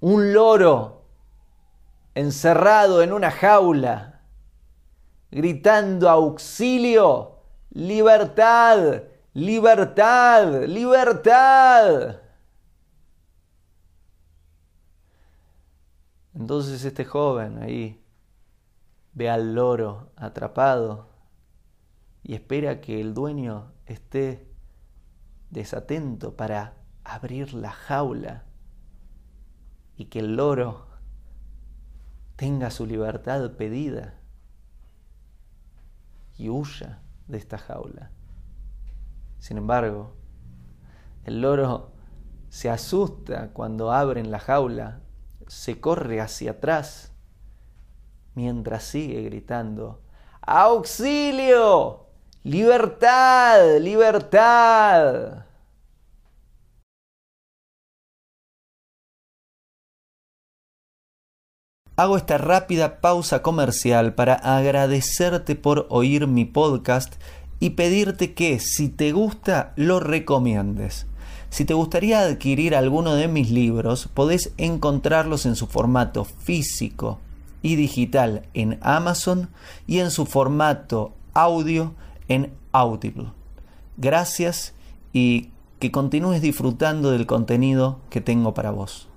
loro encerrado en una jaula, gritando auxilio, libertad, libertad, libertad. Entonces este joven ahí ve al loro atrapado y espera que el dueño esté desatento para abrir la jaula y que el loro tenga su libertad pedida y huya de esta jaula. Sin embargo, el loro se asusta cuando abren la jaula, se corre hacia atrás, mientras sigue gritando, ¡Auxilio! ¡Libertad! ¡Libertad! Hago esta rápida pausa comercial para agradecerte por oír mi podcast y pedirte que si te gusta lo recomiendes. Si te gustaría adquirir alguno de mis libros, podés encontrarlos en su formato físico y digital en Amazon y en su formato audio en Audible. Gracias y que continúes disfrutando del contenido que tengo para vos.